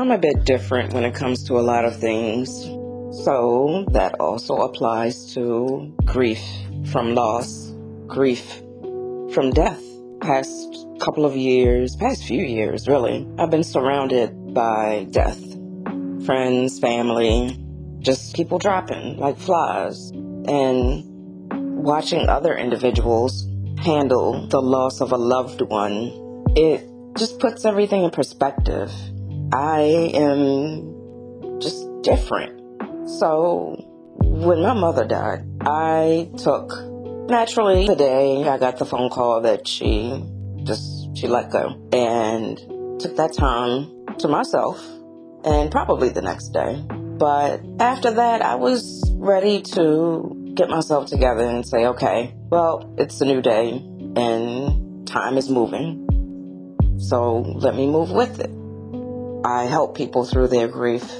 I'm a bit different when it comes to a lot of things. So that also applies to grief from loss, grief from death. Past couple of years, past few years really, I've been surrounded by death. Friends, family, just people dropping like flies. And watching other individuals handle the loss of a loved one, it just puts everything in perspective. I am just different. So when my mother died, I took naturally today I got the phone call that she just she let go and took that time to myself and probably the next day. But after that I was ready to get myself together and say, okay, well, it's a new day and time is moving. So let me move with it. I help people through their grief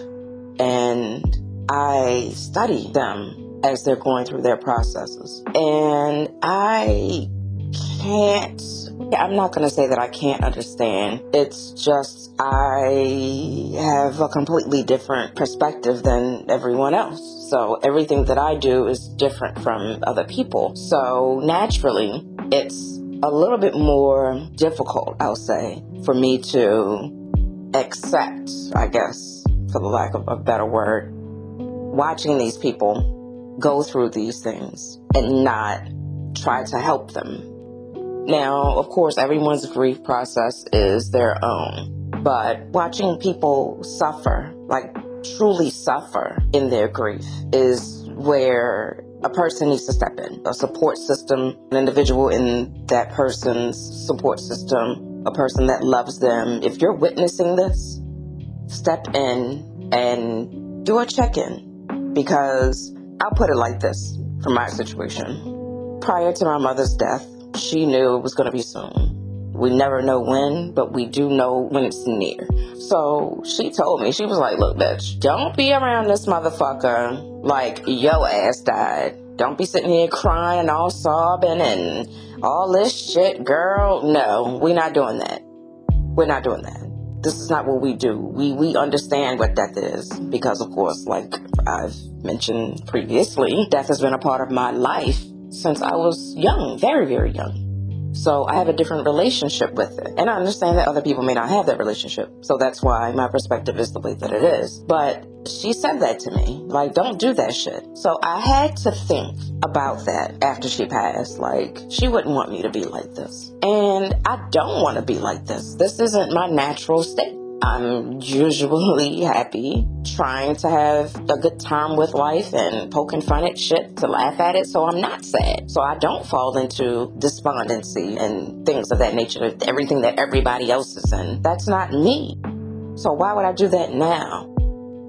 and I study them as they're going through their processes. And I can't, I'm not going to say that I can't understand. It's just I have a completely different perspective than everyone else. So everything that I do is different from other people. So naturally, it's a little bit more difficult, I'll say, for me to accept, I guess, for the lack of a better word, watching these people go through these things and not try to help them. Now, of course, everyone's grief process is their own, but watching people suffer, like truly suffer in their grief, is where a person needs to step in. A support system, an individual in that person's support system a person that loves them, if you're witnessing this, step in and do a check in. Because I'll put it like this from my situation. Prior to my mother's death, she knew it was going to be soon. We never know when, but we do know when it's near. So she told me, she was like, look, bitch, don't be around this motherfucker like yo ass died. Don't be sitting here crying, all sobbing, and all this shit, girl. No, we're not doing that. We're not doing that. This is not what we do. We we understand what death is because, of course, like I've mentioned previously, death has been a part of my life since I was young, very very young. So I have a different relationship with it. And I understand that other people may not have that relationship. So that's why my perspective is the way that it is. But she said that to me. Like, don't do that shit. So I had to think about that after she passed. Like, she wouldn't want me to be like this. And I don't want to be like this. This isn't my natural state. I'm usually happy, trying to have a good time with life and poking fun at shit to laugh at it, so I'm not sad. So I don't fall into despondency and things of that nature, everything that everybody else is in. That's not me. So why would I do that now?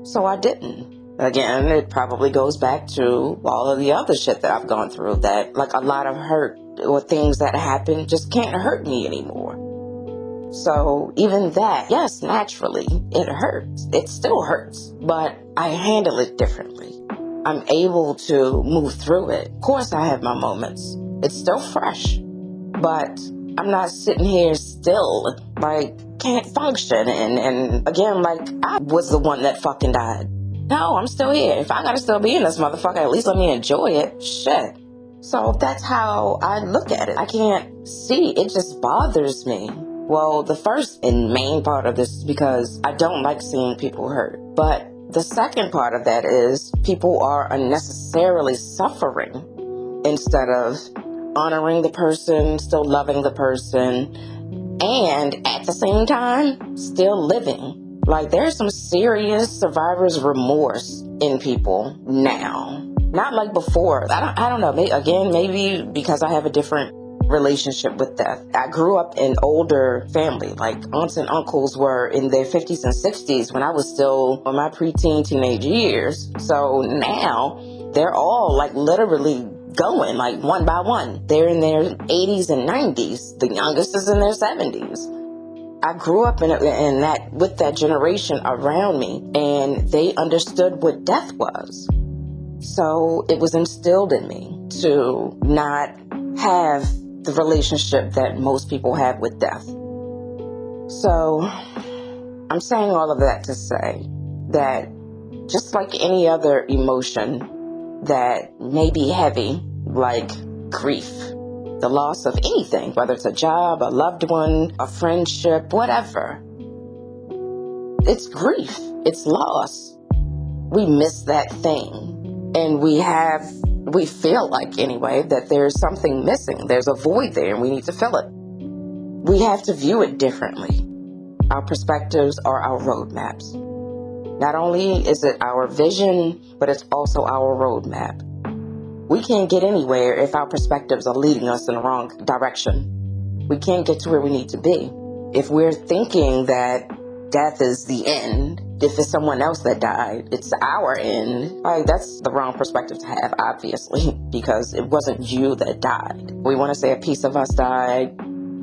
So I didn't. Again, it probably goes back to all of the other shit that I've gone through that, like a lot of hurt or things that happen just can't hurt me anymore. So even that, yes, naturally, it hurts. It still hurts, but I handle it differently. I'm able to move through it. Of course, I have my moments. It's still fresh, but I'm not sitting here still, like, can't function. And, and again, like, I was the one that fucking died. No, I'm still here. If I gotta still be in this motherfucker, at least let me enjoy it. Shit. So that's how I look at it. I can't see. It just bothers me well, the first and main part of this is because I don't like seeing people hurt. But the second part of that is people are unnecessarily suffering instead of honoring the person, still loving the person, and at the same time, still living. Like there's some serious survivor's remorse in people now. Not like before. I don't, I don't know. Again, maybe because I have a different relationship with death. I grew up in older family, like aunts and uncles were in their 50s and 60s when I was still in my preteen teenage years. So now they're all like literally going like one by one. They're in their 80s and 90s. The youngest is in their 70s. I grew up in, in that with that generation around me, and they understood what death was. So it was instilled in me to not have the relationship that most people have with death. So I'm saying all of that to say that just like any other emotion that may be heavy, like grief, the loss of anything, whether it's a job, a loved one, a friendship, whatever, it's grief, it's loss. We miss that thing. And we have, we feel like anyway, that there's something missing. There's a void there and we need to fill it. We have to view it differently. Our perspectives are our roadmaps. Not only is it our vision, but it's also our roadmap. We can't get anywhere if our perspectives are leading us in the wrong direction. We can't get to where we need to be. If we're thinking that death is the end, if it's someone else that died, it's our end. Like that's the wrong perspective to have, obviously, because it wasn't you that died. We want to say a piece of us died.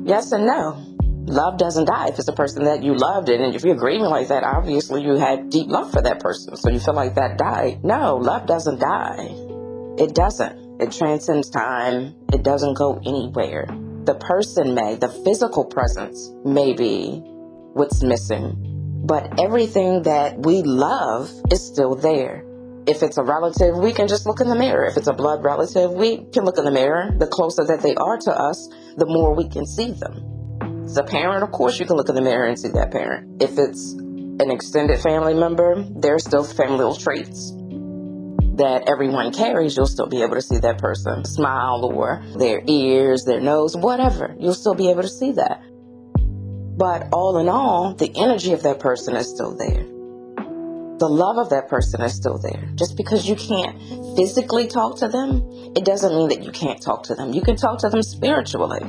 Yes and no love doesn't die. If it's a person that you loved and if you're grieving like that, obviously you had deep love for that person. So you feel like that died. No, love doesn't die. It doesn't. It transcends time. It doesn't go anywhere. The person may, the physical presence may be what's missing, but everything that we love is still there. If it's a relative, we can just look in the mirror. If it's a blood relative, we can look in the mirror. The closer that they are to us, the more we can see them it's a parent, of course you can look in the mirror and see that parent. If it's an extended family member, there's still familial traits that everyone carries, you'll still be able to see that person smile or their ears, their nose, whatever. You'll still be able to see that. But all in all, the energy of that person is still there. The love of that person is still there. Just because you can't physically talk to them, it doesn't mean that you can't talk to them. You can talk to them spiritually.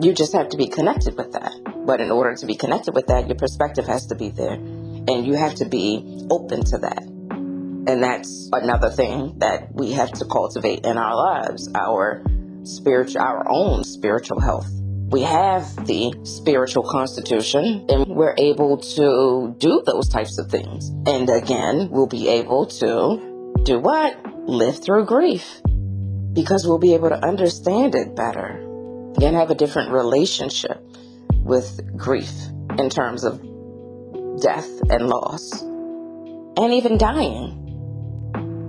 You just have to be connected with that. But in order to be connected with that, your perspective has to be there. And you have to be open to that. And that's another thing that we have to cultivate in our lives, our spiritual our own spiritual health. We have the spiritual constitution and we're able to do those types of things. And again, we'll be able to do what? Live through grief because we'll be able to understand it better and have a different relationship with grief in terms of death and loss and even dying.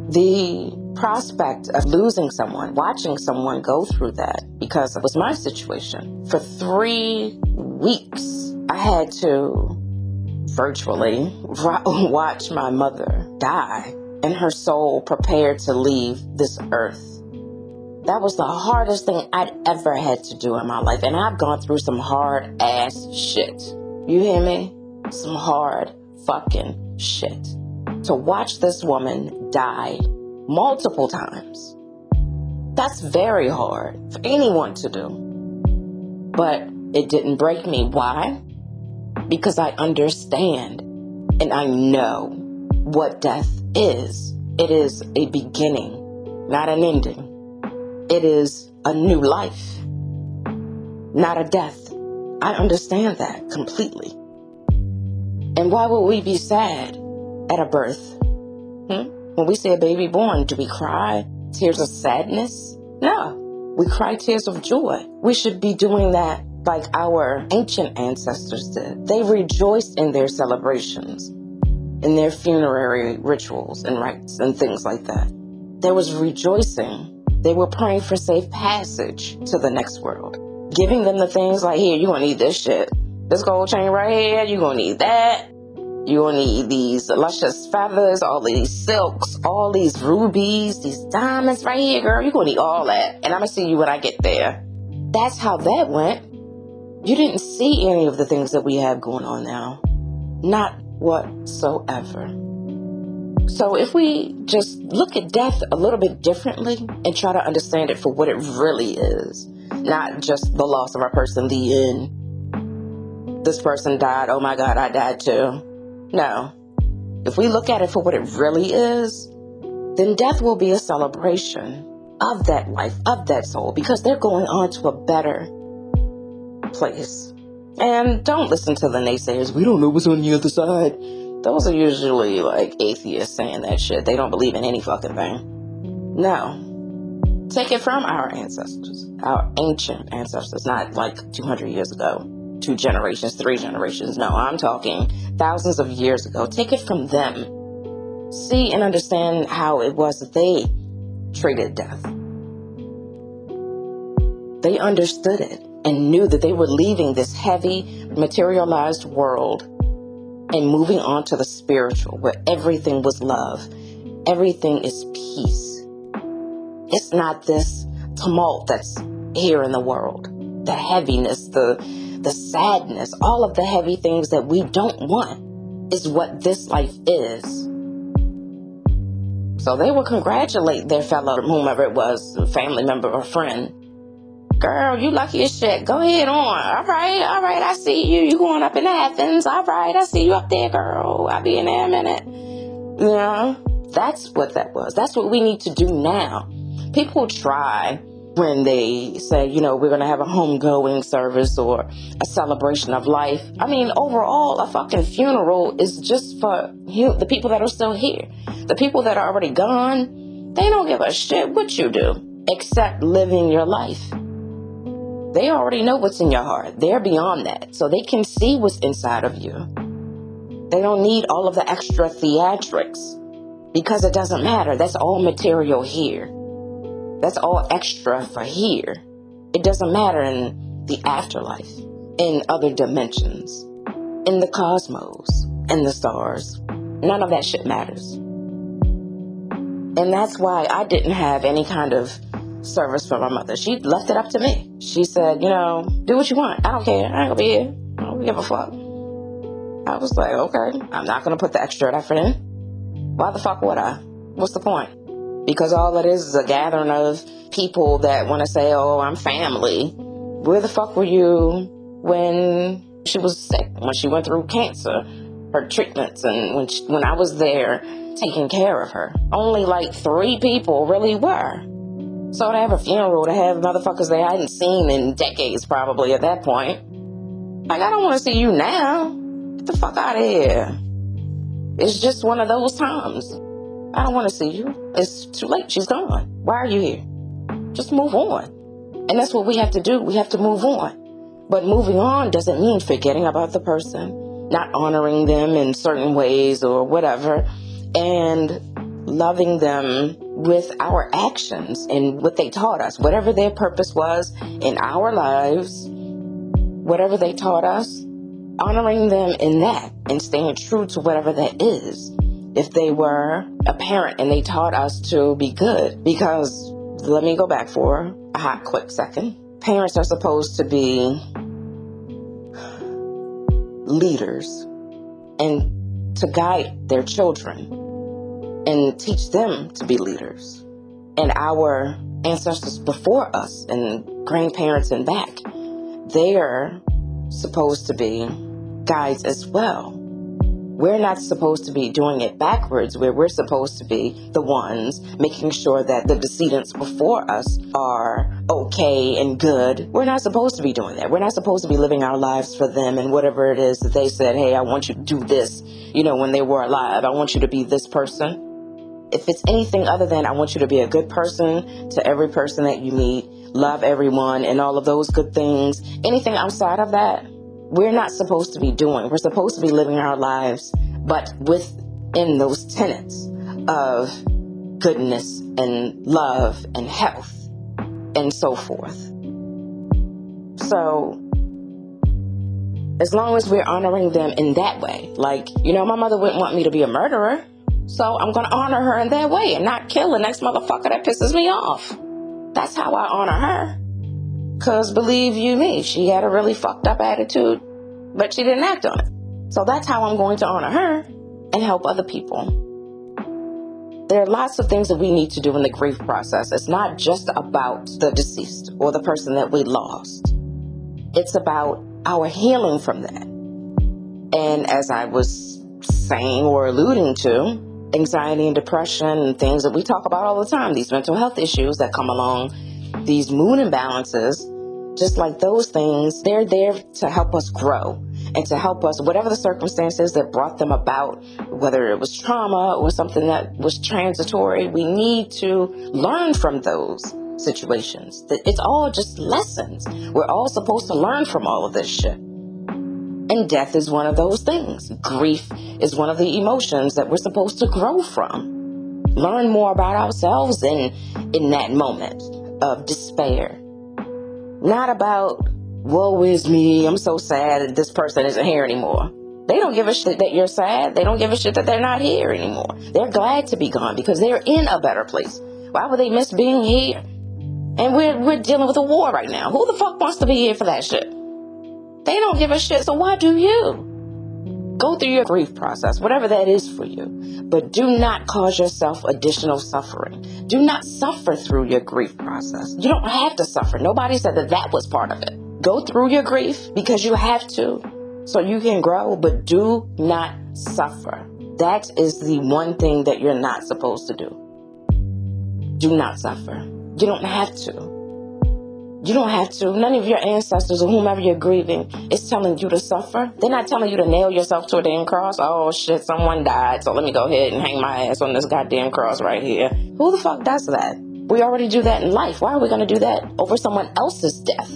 The prospect of losing someone, watching someone go through that, because it was my situation. For three weeks, I had to virtually watch my mother die and her soul prepare to leave this earth. That was the hardest thing I'd ever had to do in my life. And I've gone through some hard ass shit. You hear me? Some hard fucking shit. To watch this woman die multiple times. That's very hard for anyone to do. But it didn't break me. Why? Because I understand and I know what death is. It is a beginning, not an ending. It is a new life, not a death. I understand that completely. And why would we be sad at a birth? Hmm? When we see a baby born, do we cry tears of sadness? No, we cry tears of joy. We should be doing that like our ancient ancestors did. They rejoiced in their celebrations, in their funerary rituals and rites and things like that. There was rejoicing they were praying for safe passage to the next world, giving them the things like, here, you're going to need this shit. This gold chain right here, you're going to need that. Going need these luscious feathers, all these silks, all these rubies, these diamonds right here, girl. You're going to need all that. And I'm going to see you when I get there. That's how that went. You didn't see any of the things that we have going on now. Not whatsoever. So if we just look at death a little bit differently and try to understand it for what it really is, not just the loss of a person, the end, this person died, oh my God, I died too. No. If we look at it for what it really is, then death will be a celebration of that life, of that soul, because they're going on to a better place. And don't listen to the naysayers. We don't know what's on the other side. Those are usually like atheists saying that shit. They don't believe in any fucking thing. No. Take it from our ancestors, our ancient ancestors, not like 200 years ago. Two generations, three generations. No, I'm talking thousands of years ago. Take it from them. See and understand how it was that they treated death. They understood it and knew that they were leaving this heavy, materialized world and moving on to the spiritual, where everything was love, everything is peace. It's not this tumult that's here in the world, the heaviness, the the sadness, all of the heavy things that we don't want is what this life is. So they will congratulate their fellow, whomever it was, family member or friend. Girl, you lucky as shit. Go ahead on. All right, all right, I see you. You going up in Athens. All right, I see you up there, girl. I'll be in there a minute. You know, that's what that was. That's what we need to do now. People try when they say, you know, we're going to have a homegoing service or a celebration of life. I mean, overall, a fucking funeral is just for the people that are still here. The people that are already gone, they don't give a shit what you do except living your life. They already know what's in your heart. They're beyond that. So they can see what's inside of you. They don't need all of the extra theatrics because it doesn't matter. That's all material here. That's all extra for here. It doesn't matter in the afterlife, in other dimensions, in the cosmos, in the stars. None of that shit matters. And that's why I didn't have any kind of service for my mother. She left it up to me. She said, you know, do what you want. I don't care. I ain't gonna be here. I don't give a fuck. I was like, okay, I'm not gonna put the extra effort in. Why the fuck would I? What's the point? Because all it is is a gathering of people that want to say, oh, I'm family. Where the fuck were you when she was sick, when she went through cancer, her treatments, and when, she, when I was there taking care of her? Only like three people really were. So to have a funeral, to have motherfuckers they hadn't seen in decades probably at that point. Like, I don't want to see you now. Get the fuck out of here. It's just one of those times. I don't want to see you. It's too late. She's gone. Why are you here? Just move on. And that's what we have to do. We have to move on. But moving on doesn't mean forgetting about the person, not honoring them in certain ways or whatever, and loving them with our actions and what they taught us, whatever their purpose was in our lives, whatever they taught us, honoring them in that and staying true to whatever that is if they were a parent and they taught us to be good. Because let me go back for a hot, quick second. Parents are supposed to be leaders and to guide their children and teach them to be leaders. And our ancestors before us and grandparents and back, they are supposed to be guides as well. We're not supposed to be doing it backwards, where we're supposed to be the ones making sure that the decedents before us are okay and good. We're not supposed to be doing that. We're not supposed to be living our lives for them and whatever it is that they said, hey, I want you to do this, you know, when they were alive. I want you to be this person. If it's anything other than I want you to be a good person to every person that you meet, love everyone, and all of those good things, anything outside of that, we're not supposed to be doing. We're supposed to be living our lives, but within those tenets of goodness and love and health and so forth. So, as long as we're honoring them in that way, like, you know, my mother wouldn't want me to be a murderer, so I'm to honor her in that way and not kill the next motherfucker that pisses me off. That's how I honor her. Because believe you me, she had a really fucked up attitude, but she didn't act on it. So that's how I'm going to honor her and help other people. There are lots of things that we need to do in the grief process. It's not just about the deceased or the person that we lost, it's about our healing from that. And as I was saying or alluding to, anxiety and depression and things that we talk about all the time, these mental health issues that come along these moon imbalances, just like those things, they're there to help us grow and to help us, whatever the circumstances that brought them about, whether it was trauma or something that was transitory, we need to learn from those situations. It's all just lessons. We're all supposed to learn from all of this shit. And death is one of those things. Grief is one of the emotions that we're supposed to grow from. Learn more about ourselves in, in that moment of despair. Not about, woe is me, I'm so sad that this person isn't here anymore. They don't give a shit that you're sad. They don't give a shit that they're not here anymore. They're glad to be gone because they're in a better place. Why would they miss being here? And we're, we're dealing with a war right now. Who the fuck wants to be here for that shit? They don't give a shit, so why do you? Go through your grief process, whatever that is for you. But do not cause yourself additional suffering. Do not suffer through your grief process. You don't have to suffer. Nobody said that that was part of it. Go through your grief because you have to so you can grow, but do not suffer. That is the one thing that you're not supposed to do. Do not suffer. You don't have to. You don't have to. None of your ancestors or whomever you're grieving is telling you to suffer. They're not telling you to nail yourself to a damn cross. Oh shit, someone died, so let me go ahead and hang my ass on this goddamn cross right here. Who the fuck does that? We already do that in life. Why are we to do that over someone else's death?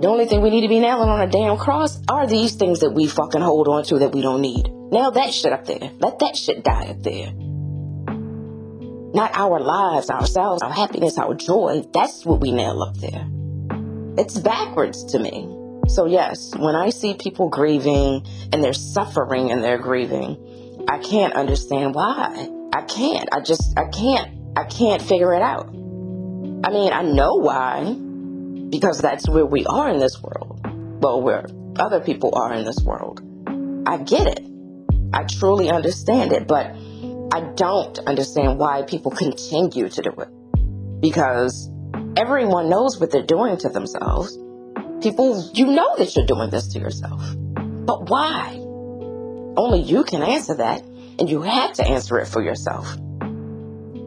The only thing we need to be nailing on a damn cross are these things that we fucking hold on to that we don't need. Nail that shit up there. Let that shit die up there. Not our lives, ourselves, our happiness, our joy. That's what we nail up there. It's backwards to me. So, yes, when I see people grieving and they're suffering and they're grieving, I can't understand why. I can't. I just, I can't, I can't figure it out. I mean, I know why, because that's where we are in this world. Well, where other people are in this world. I get it. I truly understand it, but I don't understand why people continue to do it. Because everyone knows what they're doing to themselves. People, you know that you're doing this to yourself. But why? Only you can answer that, and you have to answer it for yourself.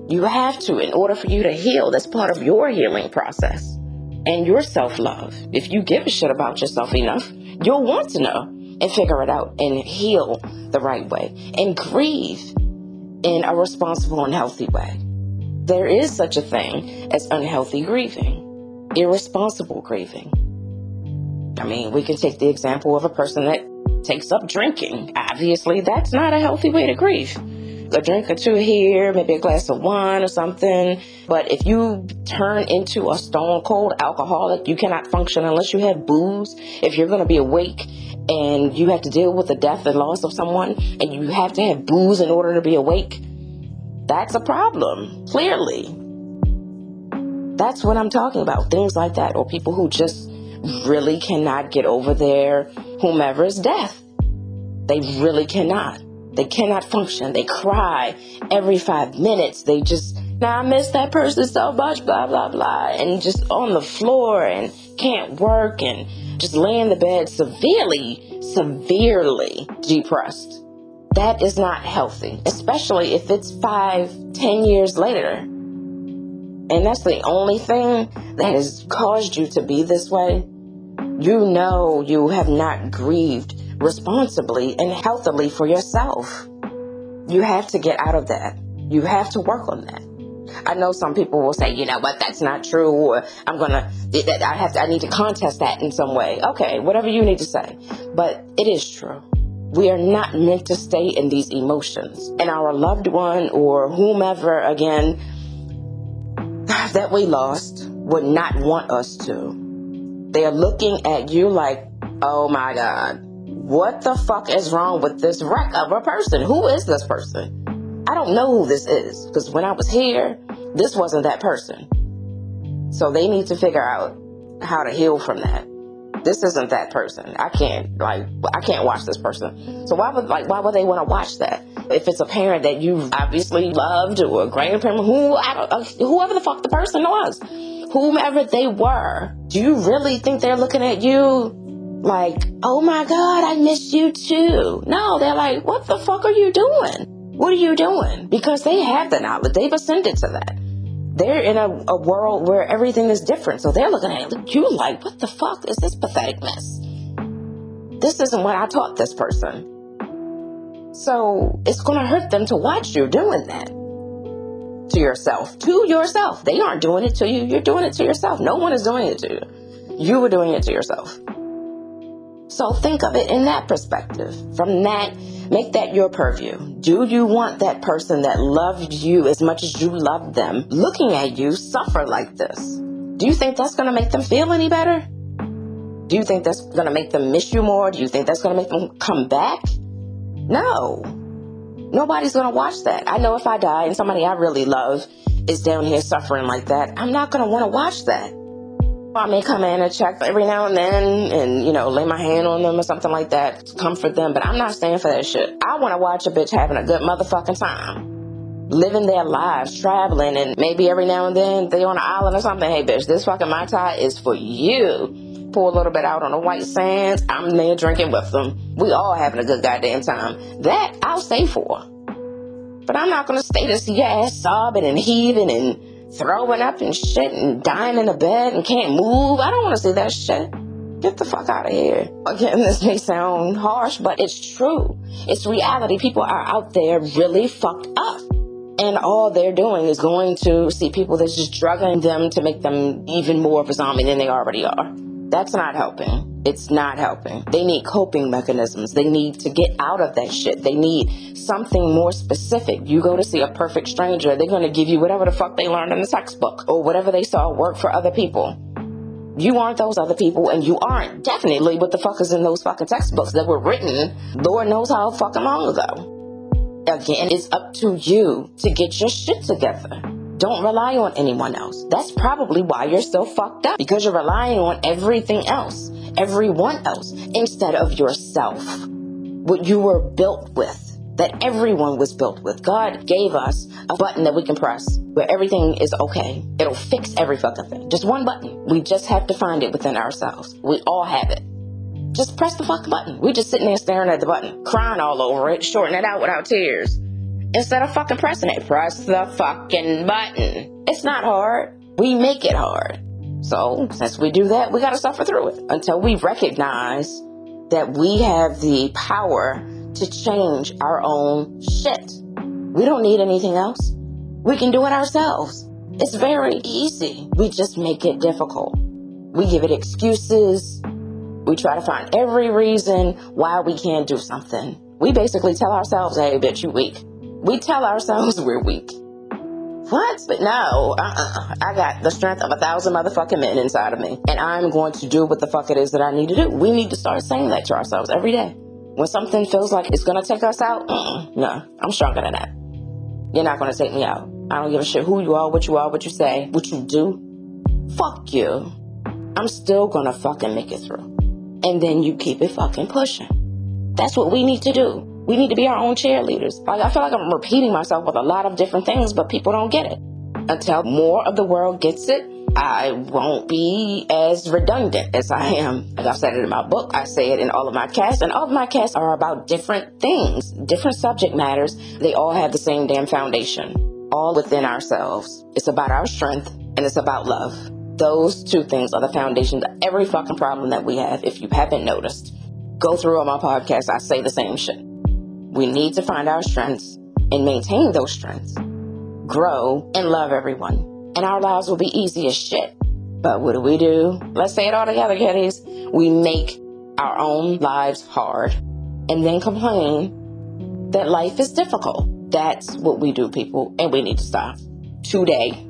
You have to, in order for you to heal, that's part of your healing process and your self love. If you give a shit about yourself enough, you'll want to know and figure it out and heal the right way and grieve in a responsible and healthy way. There is such a thing as unhealthy grieving, irresponsible grieving. I mean, we can take the example of a person that takes up drinking. Obviously, that's not a healthy way to grieve. A drink or two here, maybe a glass of wine or something. But if you turn into a stone cold alcoholic, you cannot function unless you have booze. If you're going to be awake and you have to deal with the death and loss of someone and you have to have booze in order to be awake, that's a problem, clearly. That's what I'm talking about. Things like that, or people who just really cannot get over their whomever's death. They really cannot. They cannot function. They cry every five minutes. They just, now I miss that person so much, blah, blah, blah. And just on the floor and can't work and just lay in the bed severely, severely depressed. That is not healthy, especially if it's five, ten years later. And that's the only thing that has caused you to be this way. You know you have not grieved responsibly and healthily for yourself. You have to get out of that. You have to work on that. I know some people will say, you know what, that's not true, or I'm gonna, I have to, I need to contest that in some way. Okay, whatever you need to say. But it is true. We are not meant to stay in these emotions. And our loved one or whomever, again, that we lost would not want us to. They are looking at you like, oh my God, what the fuck is wrong with this wreck of a person? Who is this person? I don't know who this is because when I was here, this wasn't that person. So they need to figure out how to heal from that. This isn't that person. I can't like I can't watch this person. So why would like why would they want to watch that? If it's a parent that you obviously loved or a grandparent, who I don't, uh, whoever the fuck the person was, whomever they were, do you really think they're looking at you like, oh my God, I miss you too? No, they're like, what the fuck are you doing? What are you doing? Because they have the knowledge. They've ascended to that. They're in a, a world where everything is different. So they're looking at you like, what the fuck is this pathetic mess? This isn't what I taught this person. So it's going to hurt them to watch you doing that to yourself. To yourself. They aren't doing it to you. You're doing it to yourself. No one is doing it to you. You were doing it to yourself. So think of it in that perspective. From that, make that your purview. Do you want that person that loved you as much as you love them looking at you suffer like this? Do you think that's going to make them feel any better? Do you think that's going to make them miss you more? Do you think that's going to make them come back? No. Nobody's going to watch that. I know if I die and somebody I really love is down here suffering like that, I'm not going to want to watch that. I may come in and check every now and then and, you know, lay my hand on them or something like that to comfort them, but I'm not staying for that shit. I want to watch a bitch having a good motherfucking time. Living their lives, traveling, and maybe every now and then they on an island or something. Hey, bitch, this fucking Mai Tai is for you. Pull a little bit out on the white sands. I'm there drinking with them. We all having a good goddamn time. That I'll stay for. But I'm not gonna stay to see your ass sobbing and heaving and throwing up and shit and dying in the bed and can't move. I don't want to see that shit. Get the fuck out of here. Again, this may sound harsh, but it's true. It's reality. People are out there really fucked up. And all they're doing is going to see people that's just drugging them to make them even more of a zombie than they already are. That's not helping. It's not helping. They need coping mechanisms. They need to get out of that shit. They need something more specific. You go to see a perfect stranger, they're going to give you whatever the fuck they learned in the textbook or whatever they saw work for other people. You aren't those other people, and you aren't definitely what the fuck is in those fucking textbooks that were written Lord knows how fucking long ago. Again, it's up to you to get your shit together. Don't rely on anyone else. That's probably why you're so fucked up because you're relying on everything else, everyone else, instead of yourself. What you were built with that everyone was built with. God gave us a button that we can press where everything is okay. It'll fix every fucking thing. Just one button. We just have to find it within ourselves. We all have it. Just press the fucking button. We just sitting there staring at the button, crying all over it, shorting it out without tears instead of fucking pressing it. Press the fucking button. It's not hard. We make it hard. So, since we do that, we gotta suffer through it until we recognize that we have the power to change our own shit. We don't need anything else. We can do it ourselves. It's very easy. We just make it difficult. We give it excuses. We try to find every reason why we can't do something. We basically tell ourselves, hey, bitch, you weak. We tell ourselves we're weak. What? But no, uh-uh. I got the strength of a thousand motherfucking men inside of me. And I'm going to do what the fuck it is that I need to do. We need to start saying that to ourselves every day. When something feels like it's to take us out, uh-uh. no, I'm stronger than that. You're not to take me out. I don't give a shit who you are, what you are, what you say, what you do. Fuck you. I'm still to fucking make it through. And then you keep it fucking pushing. That's what we need to do. We need to be our own cheerleaders. Like, I feel like I'm repeating myself with a lot of different things, but people don't get it. Until more of the world gets it, I won't be as redundant as I am. Like I've said it in my book, I say it in all of my casts, and all of my casts are about different things, different subject matters. They all have the same damn foundation, all within ourselves. It's about our strength and it's about love. Those two things are the foundation of every fucking problem that we have, if you haven't noticed. Go through all my podcasts, I say the same shit. We need to find our strengths and maintain those strengths, grow and love everyone, and our lives will be easy as shit. But what do we do? Let's say it all together, kiddies. We make our own lives hard and then complain that life is difficult. That's what we do, people, and we need to stop today.